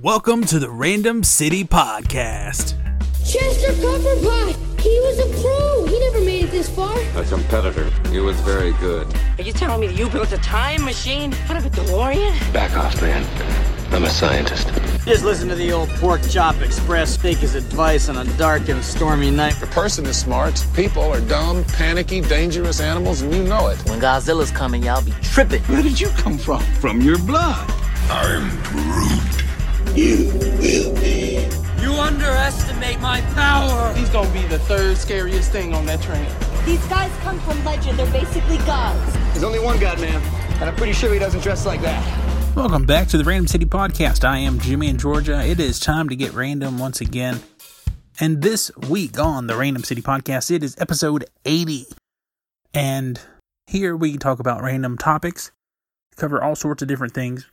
Welcome to the Random City Podcast. Chester Copperpot! He was a pro! He never made it this far. A competitor. He was very good. Are you telling me that you built a time machine out of a DeLorean? Back off, man. I'm a scientist. Just listen to the old Pork Chop Express take his advice on a dark and stormy night. A person is smart, people are dumb, panicky, dangerous animals, and you know it. When Godzilla's coming, y'all be tripping. Where did you come from? From your blood. I'm Groot. You will be. You underestimate my power. He's gonna be the third scariest thing on that train. These guys come from legend. They're basically gods. There's only one god, man, and I'm pretty sure he doesn't dress like that. Welcome back to the Random City Podcast. I am Jimmy in Georgia. It is time to get random once again. And this week on the Random City Podcast, it is episode 80. And here we talk about random topics, cover all sorts of different things.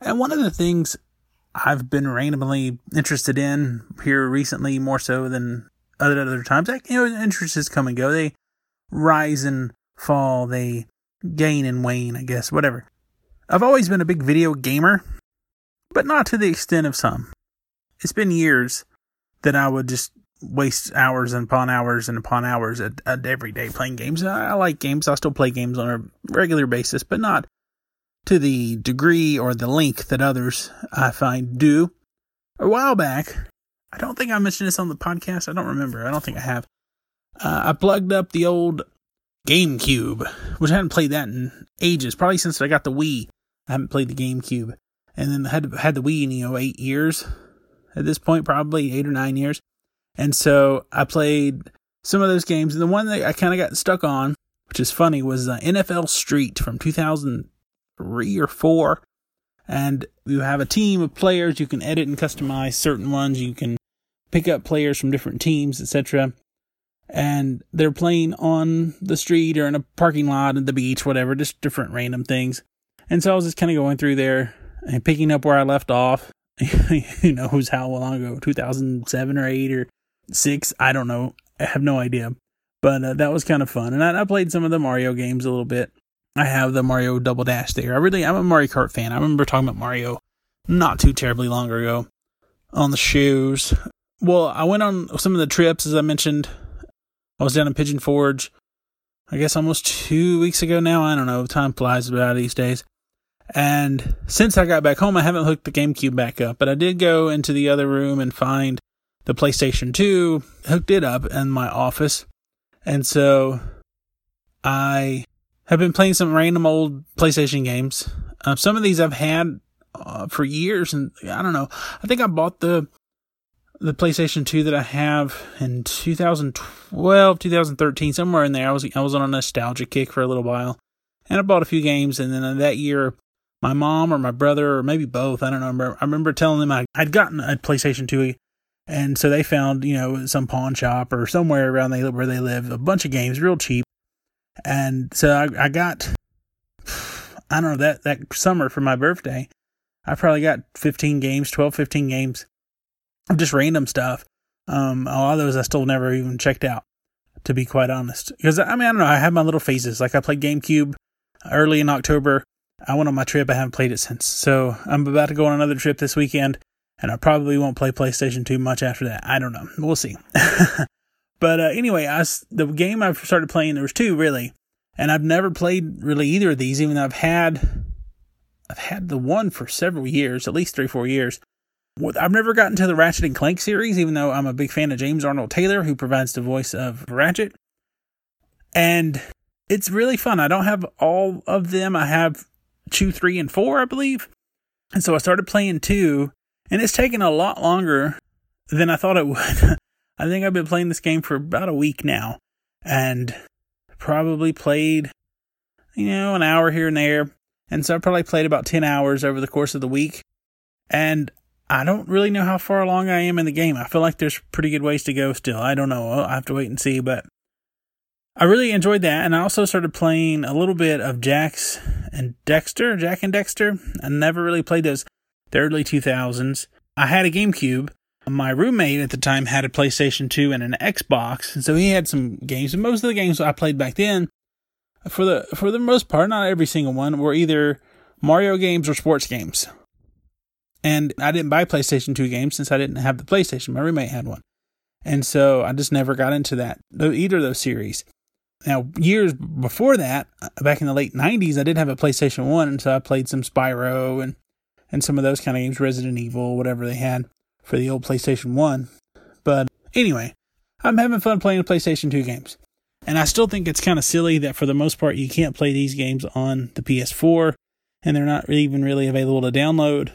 And one of the things I've been randomly interested in here recently, more so than other other times, like, you know, interests come and go. They rise and fall. They gain and wane, I guess, whatever. I've always been a big video gamer, but not to the extent of some. It's been years that I would just waste hours and upon hours and upon hours at, at every day playing games. I, I like games. I still play games on a regular basis, but not to the degree or the length that others I find do. A while back, I don't think I mentioned this on the podcast. I don't remember. I don't think I have. Uh, I plugged up the old GameCube, which I hadn't played that in ages, probably since I got the Wii. I haven't played the GameCube, and then had had the Wii in you know eight years at this point, probably eight or nine years, and so I played some of those games. And the one that I kind of got stuck on, which is funny, was uh, NFL Street from 2003 or four. And you have a team of players. You can edit and customize certain ones. You can pick up players from different teams, etc and they're playing on the street or in a parking lot at the beach, whatever, just different random things. And so I was just kind of going through there and picking up where I left off. Who knows how long ago? 2007 or 8 or 6? I don't know. I have no idea. But uh, that was kind of fun. And I, I played some of the Mario games a little bit. I have the Mario Double Dash there. I really, I'm a Mario Kart fan. I remember talking about Mario not too terribly long ago on the shoes. Well, I went on some of the trips, as I mentioned. I was down in Pigeon Forge, I guess almost two weeks ago now. I don't know. Time flies about these days. And since I got back home, I haven't hooked the GameCube back up, but I did go into the other room and find the PlayStation 2, hooked it up in my office. And so I have been playing some random old PlayStation games. Uh, some of these I've had uh, for years, and I don't know. I think I bought the the PlayStation 2 that I have in 2012, 2013, somewhere in there. I was I was on a nostalgia kick for a little while, and I bought a few games. And then that year, my mom or my brother or maybe both, I don't know. I remember telling them I, I'd gotten a PlayStation 2, and so they found you know some pawn shop or somewhere around they where they live a bunch of games real cheap, and so I, I got I don't know that that summer for my birthday. I probably got 15 games, 12, 15 games just random stuff. Um, a lot of those I still never even checked out, to be quite honest. Because I mean, I don't know. I have my little phases. Like I played GameCube early in October. I went on my trip. I haven't played it since. So I'm about to go on another trip this weekend, and I probably won't play PlayStation 2 much after that. I don't know. We'll see. but uh, anyway, I the game I've started playing. There was two really, and I've never played really either of these. Even though I've had, I've had the one for several years, at least three, four years. I've never gotten to the Ratchet and Clank series, even though I'm a big fan of James Arnold Taylor, who provides the voice of Ratchet. And it's really fun. I don't have all of them. I have two, three, and four, I believe. And so I started playing two, and it's taken a lot longer than I thought it would. I think I've been playing this game for about a week now, and probably played, you know, an hour here and there. And so I probably played about 10 hours over the course of the week. And I don't really know how far along I am in the game. I feel like there's pretty good ways to go still. I don't know. I'll have to wait and see, but I really enjoyed that. And I also started playing a little bit of Jax and Daxter, Jak and Daxter. I never really played those the early 2000s. I had a GameCube. My roommate at the time had a PlayStation 2 and an Xbox, and so he had some games. And most of the games I played back then, for the for the most part, not every single one, were either Mario games or sports games. And I didn't buy PlayStation 2 games since I didn't have the PlayStation. My roommate had one. And so I just never got into that, either of those series. Now, years before that, uh, back in the late 90s, I did have a PlayStation 1, and so I played some Spyro and, and some of those kind of games, Resident Evil, whatever they had for the old PlayStation 1. But anyway, I'm having fun playing PlayStation 2 games. And I still think it's kind of silly that for the most part you can't play these games on the PS4 and they're not even really available to download.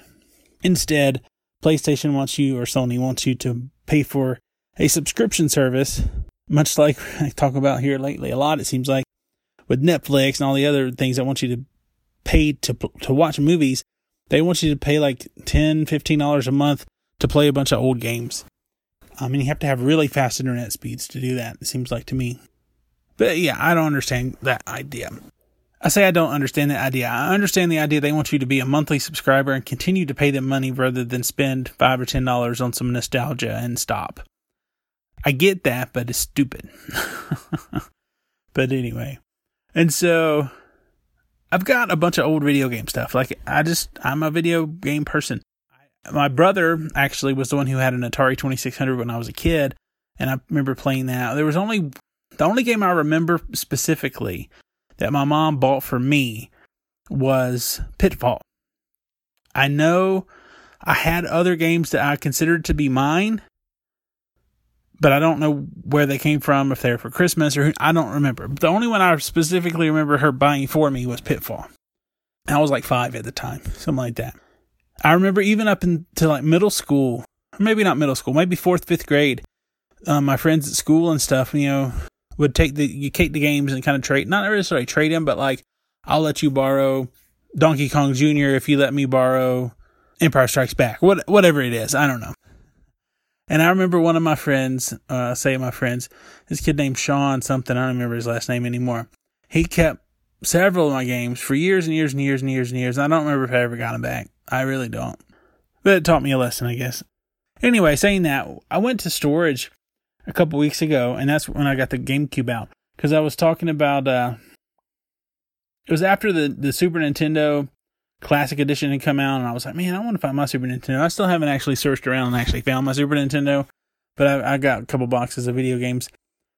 Instead, PlayStation wants you or Sony wants you to pay for a subscription service, much like I talk about here lately a lot, it seems like, with Netflix and all the other things that want you to pay to, to watch movies. They want you to pay like $10, $15 a month to play a bunch of old games. Um, I mean, you have to have really fast internet speeds to do that, it seems like to me. But yeah, I don't understand that idea. I say I don't understand that idea. I understand the idea they want you to be a monthly subscriber and continue to pay them money rather than spend five or ten dollars on some nostalgia and stop. I get that, but it's stupid. but anyway. And so I've got a bunch of old video game stuff. Like I just I'm a video game person. My brother actually was the one who had an Atari 2600 when I was a kid, and I remember playing that. There was only the only game I remember specifically that my mom bought for me was Pitfall. I know I had other games that I considered to be mine, but I don't know where they came from, if they were for Christmas or I don't remember. The only one I specifically remember her buying for me was Pitfall. I was like five at the time, something like that. I remember even up into like middle school, or maybe not middle school, maybe fourth, fifth grade. Um, my friends at school and stuff, you know, would take the you take the games and kind of trade not necessarily trade them, but like I'll let you borrow Donkey Kong Jr. if you let me borrow Empire Strikes Back, what whatever it is, I don't know. And I remember one of my friends, uh, say my friends, this kid named Sean something, I don't remember his last name anymore. He kept several of my games for years and years and years and years and years. And I don't remember if I ever got them back. I really don't. But it taught me a lesson, I guess. Anyway, saying that, I went to storage a couple weeks ago, and that's when I got the GameCube out because I was talking about. Uh, it was after the the Super Nintendo Classic Edition had come out, and I was like, man, I want to find my Super Nintendo. I still haven't actually searched around and actually found my Super Nintendo, but I, I got a couple boxes of video games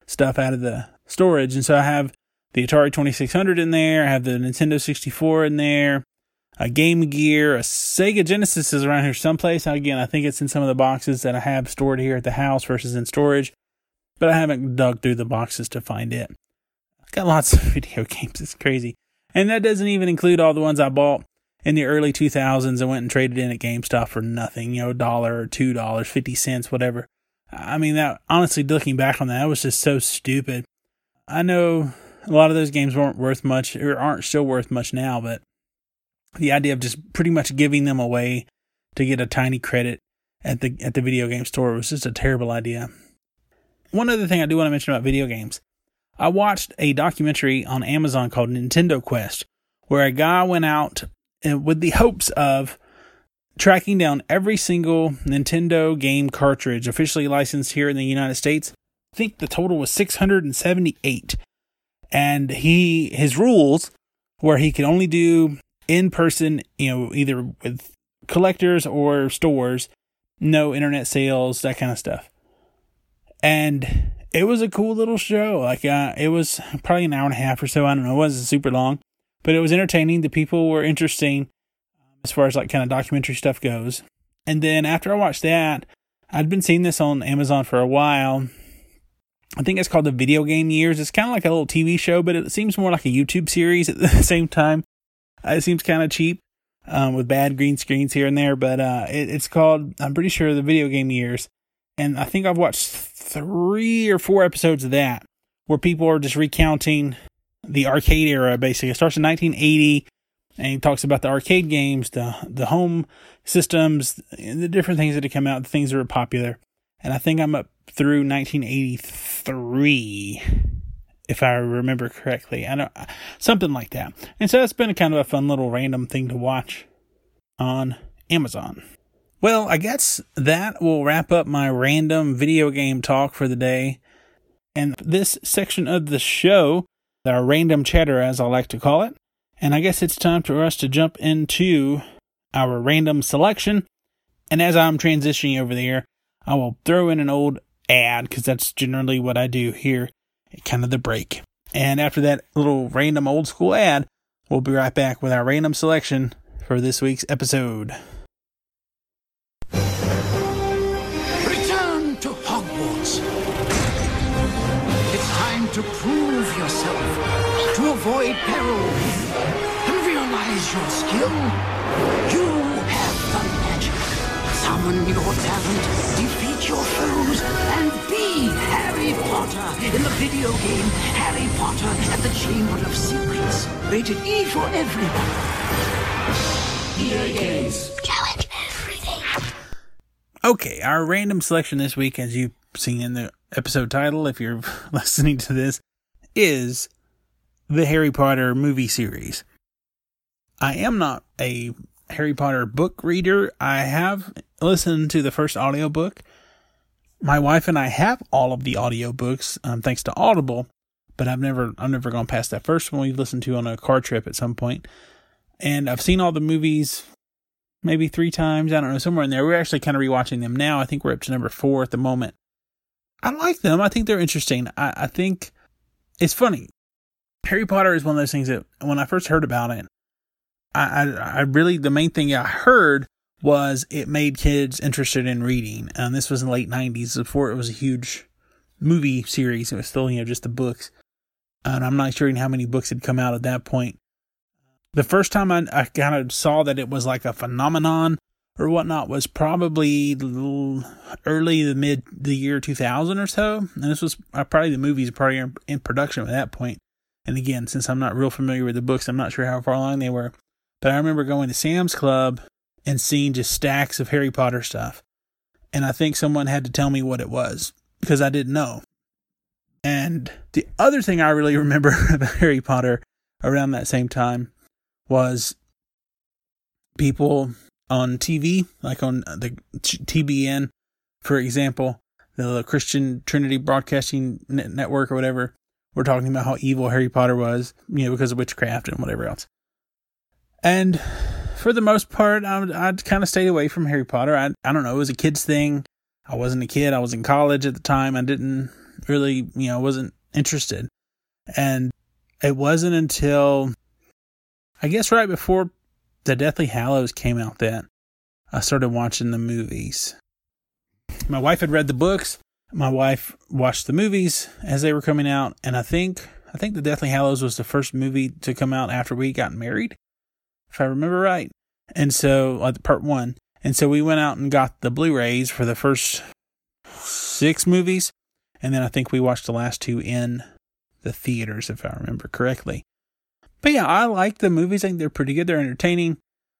stuff out of the storage, and so I have the Atari 2600 in there. I have the Nintendo 64 in there. A Game Gear, a Sega Genesis is around here someplace. Again, I think it's in some of the boxes that I have stored here at the house versus in storage but I haven't dug through the boxes to find it. I've got lots of video games. It's crazy. And that doesn't even include all the ones I bought in the early 2000s and went and traded in at GameStop for nothing, you know, a dollar or two dollars, 50 cents, whatever. I mean, that honestly, looking back on that, that was just so stupid. I know a lot of those games weren't worth much or aren't still worth much now, but the idea of just pretty much giving them away to get a tiny credit at the at the video game store was just a terrible idea. One other thing I do want to mention about video games. I watched a documentary on Amazon called Nintendo Quest, where a guy went out eh, with the hopes of tracking down every single Nintendo game cartridge officially licensed here in the United States. I think the total was 678. And he his rules where he could only do in person, you know, either with collectors or stores, no internet sales, that kind of stuff and it was a cool little show. Like uh, it was probably an hour and a half or so. I don't know. It wasn't super long, but it was entertaining. The people were interesting as far as like kind of documentary stuff goes. And then after I watched that, I'd been seeing this on Amazon for a while. I think it's called the Video Game Years. It's kind of like a little TV show, but it seems more like a YouTube series at the same time. Uh, it seems kind of cheap um, with bad green screens here and there, but uh, it, it's called, I'm pretty sure, the Video Game Years and I think I've watched three or four episodes of that where people are just recounting the arcade era. Basically, it starts in 1980, and he talks about the arcade games, the the home systems, the different things that had come out, the things that were popular. And I think I'm up through 1983, if I remember correctly. I don't something like that. And so that's been kind of a fun little random thing to watch on Amazon. Well, I guess that will wrap up my random video game talk for the day. And this section of the show, our random chatter, as I like to call it. And I guess it's time for us to jump into our random selection. And as I'm transitioning over there, I will throw in an old ad because that's generally what I do here, kind of the break. And after that little random old school ad, we'll be right back with our random selection for this week's episode. Return to Hogwarts. It's time to prove yourself, to avoid peril, and realize your skill. You. Summon your talent, defeat your foes, and be Harry Potter in the video game Harry Potter and the Chamber of Secrets. Rated E for everyone. EA Games. Challenge everything. Okay, our random selection this week, as you've seen in the episode title, if you're listening to this, is the Harry Potter movie series. I am not a Harry Potter book reader. I have listened to the first audiobook. My wife and I have all of the audiobooks, um, thanks to Audible, but I've never I've never gone past that first one we listened to on a car trip at some point. And I've seen all the movies maybe three times. I don't know, somewhere in there. We're actually kind of rewatching them now. I think we're up to number four at the moment. I like them. I think they're interesting. I, I think it's funny. Harry Potter is one of those things that when I first heard about it, I, I, I really, the main thing I heard was it made kids interested in reading. And this was in the late 90s before it was a huge movie series. It was still, you know, just the books. And I'm not sure how many books had come out at that point. The first time I, I kind of saw that it was like a phenomenon or whatnot was probably early the mid the year 2000 or so. And this was uh, probably the movies probably in production at that point. And again, since I'm not real familiar with the books, I'm not sure how far along they were. But I remember going to Sam's Club and seeing just stacks of Harry Potter stuff. And I think someone had to tell me what it was because I didn't know. And the other thing I really remember about Harry Potter around that same time was people on TV, like on uh, the TBN, for example, the Christian Trinity Broadcasting Network or whatever, were talking about how evil Harry Potter was, you know, because of witchcraft and whatever else. And for the most part, I I'd kind of stayed away from Harry Potter. I, I don't know, it was a kid's thing. I wasn't a kid. I was in college at the time. I didn't really, you know, wasn't interested. And it wasn't until, I guess, right before the Deathly Hallows came out that I started watching the movies. My wife had read the books. My wife watched the movies as they were coming out, and I think I think the Deathly Hallows was the first movie to come out after we got married, if I remember right. And so, like part one, and so we went out and got the Blu-rays for the first six movies, and then I think we watched the last two in the theaters, if I remember correctly. But yeah, I like the movies. I think they're pretty good. They're entertaining.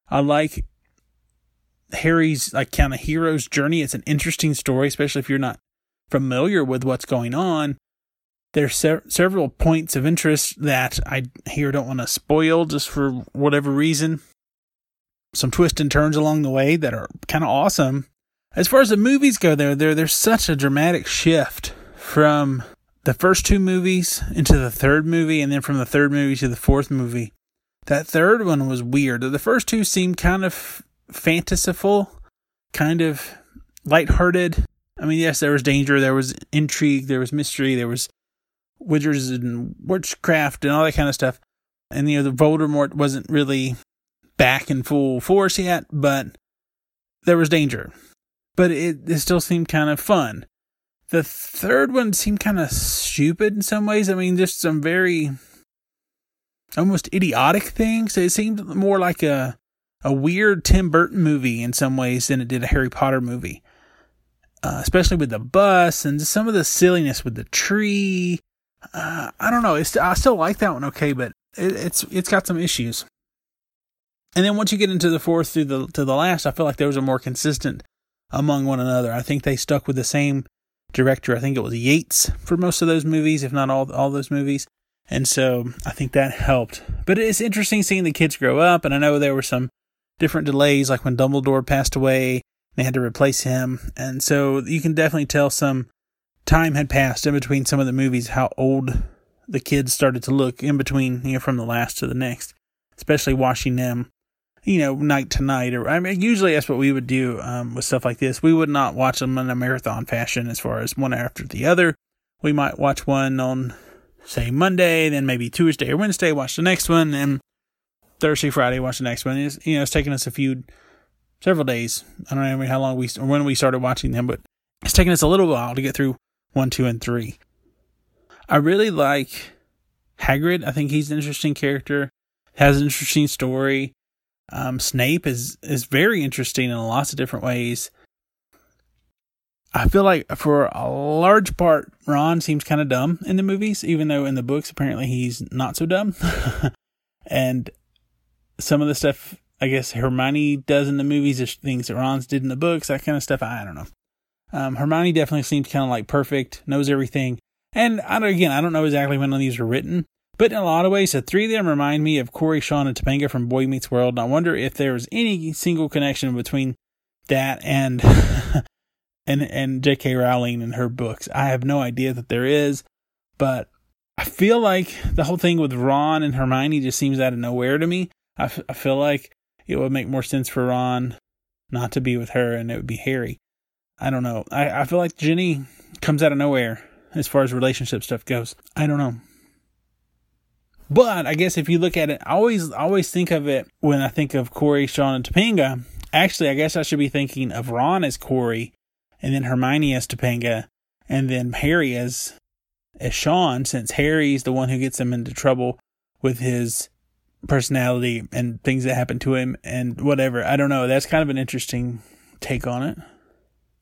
I like Harry's like kind of hero's journey. It's an interesting story, especially if you're not familiar with what's going on. There's se- several points of interest that I here don't want to spoil just for whatever reason. Some twists and turns along the way that are kind of awesome. As far as the movies go, there, there, there's such a dramatic shift from the first two movies into the third movie, and then from the third movie to the fourth movie. That third one was weird. The first two seemed kind of fantasyful, kind of lighthearted. I mean, yes, there was danger, there was intrigue, there was mystery, there was wizards and witchcraft and all that kind of stuff. And you know, the Voldemort wasn't really back in full force yet, but there was danger. But it, it still seemed kind of fun. The third one seemed kind of stupid in some ways. I mean, just some very almost idiotic things. It seemed more like a a weird Tim Burton movie in some ways than it did a Harry Potter movie. Uh, especially with the bus and some of the silliness with the tree. Uh, I don't know. It's, I still like that one okay, but it, it's it's got some issues. And then once you get into the fourth through the to the last, I feel like those are more consistent among one another. I think they stuck with the same director. I think it was Yates for most of those movies, if not all all those movies. And so I think that helped. But it's interesting seeing the kids grow up, and I know there were some different delays, like when Dumbledore passed away, they had to replace him. And so you can definitely tell some time had passed in between some of the movies, how old the kids started to look in between, you know, from the last to the next, especially watching them, you know, night to night. Or I mean, usually that's what we would do um, with stuff like this. We would not watch them in a marathon fashion, as far as one after the other. We might watch one on, say, Monday, then maybe Tuesday or Wednesday, watch the next one, and Thursday, Friday, watch the next one. It's, you know, it's taken us a few, several days. I don't know how long we, or when we started watching them, but it's taken us a little while to get through one, two, and three. I really like Hagrid. I think he's an interesting character. Has an interesting story. Um, Snape is is very interesting in lots of different ways. I feel like for a large part, Ron seems kind of dumb in the movies, even though in the books apparently he's not so dumb. and some of the stuff I guess Hermione does in the movies is things that Ron's did in the books, that kind of stuff. I don't know. Um, Hermione definitely seems kind of like perfect, knows everything. And I don't, again, I don't know exactly when these were written, but in a lot of ways, the three of them remind me of Cory, Shawn, and Topanga from Boy Meets World. And I wonder if there was any single connection between that and and and J.K. Rowling and her books. I have no idea that there is, but I feel like the whole thing with Ron and Hermione just seems out of nowhere to me. I, f- I feel like it would make more sense for Ron not to be with her and it would be Harry. I don't know. I, I feel like Ginny comes out of nowhere as far as relationship stuff goes. I don't know. But I guess if you look at it, I always always think of it when I think of Cory, Shawn, and Topanga. Actually, I guess I should be thinking of Ron as Cory, and then Hermione as Topanga, and then Harry as as Shawn, since Harry's the one who gets him into trouble with his personality and things that happen to him and whatever. I don't know. That's kind of an interesting take on it.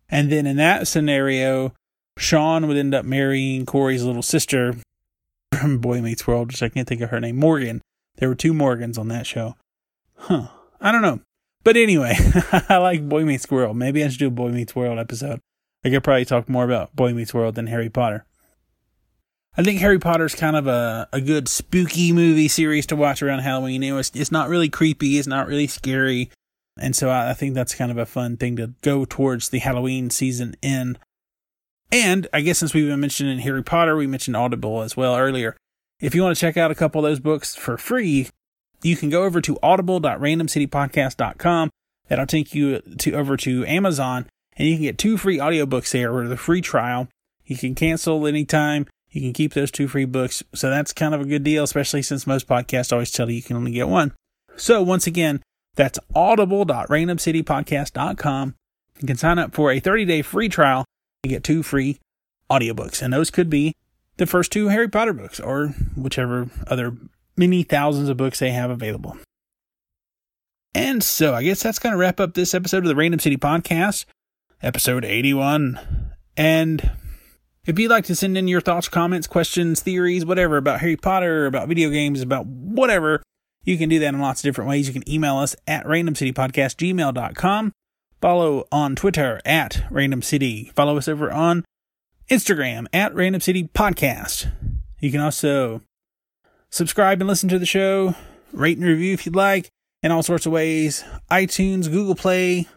And then in that scenario, Shawn would end up marrying Cory's little sister, from Boy Meets World, which I can't think of her name, Morgan. There were two Morgans on that show. Huh. I don't know. But anyway, I like Boy Meets World. Maybe I should do a Boy Meets World episode. I could probably talk more about Boy Meets World than Harry Potter. I think Harry Potter's kind of a, a good spooky movie series to watch around Halloween. Know, it's, it's not really creepy, it's not really scary. And so I, think that's kind of a fun thing to go towards the Halloween season in. And I guess since we've been mentioning Harry Potter, we mentioned Audible as well earlier. If you want to check out a couple of those books for free, you can go over to audible.randomcitypodcast.com. That'll take you to over to Amazon and you can get two free audiobooks there with a free trial. You can cancel anytime. You can keep those two free books. So that's kind of a good deal, especially since most podcasts always tell you you can only get one. So once again, that's audible.randomcitypodcast.com. You can sign up for a 30 day free trial and get two free audiobooks. And those could be the first two Harry Potter books or whichever other many thousands of books they have available. And so I guess that's going to wrap up this episode of the Random City Podcast, episode 81. And if you'd like to send in your thoughts, comments, questions, theories, whatever about Harry Potter, about video games, about whatever, you can do that in lots of different ways. You can email us at randomcitypodcastgmail.com. Follow on Twitter at Random City. Follow us over on Instagram at Random City Podcast. You can also subscribe and listen to the show, rate and review if you'd like, in all sorts of ways. iTunes, Google Play,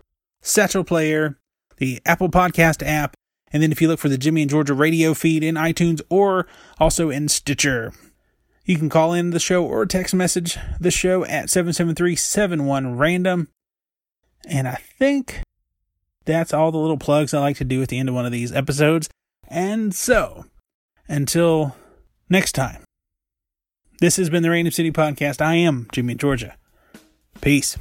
Satchel Player, the Apple Podcast app, and then if you look for the Jimmy and Georgia radio feed in iTunes or also in Stitcher. You can call in the show or text message the show at 773 random. And I think that's all the little plugs I like to do at the end of one of these episodes. And so, until next time, this has been the Random City Podcast. I am Jimmy in Georgia. Peace.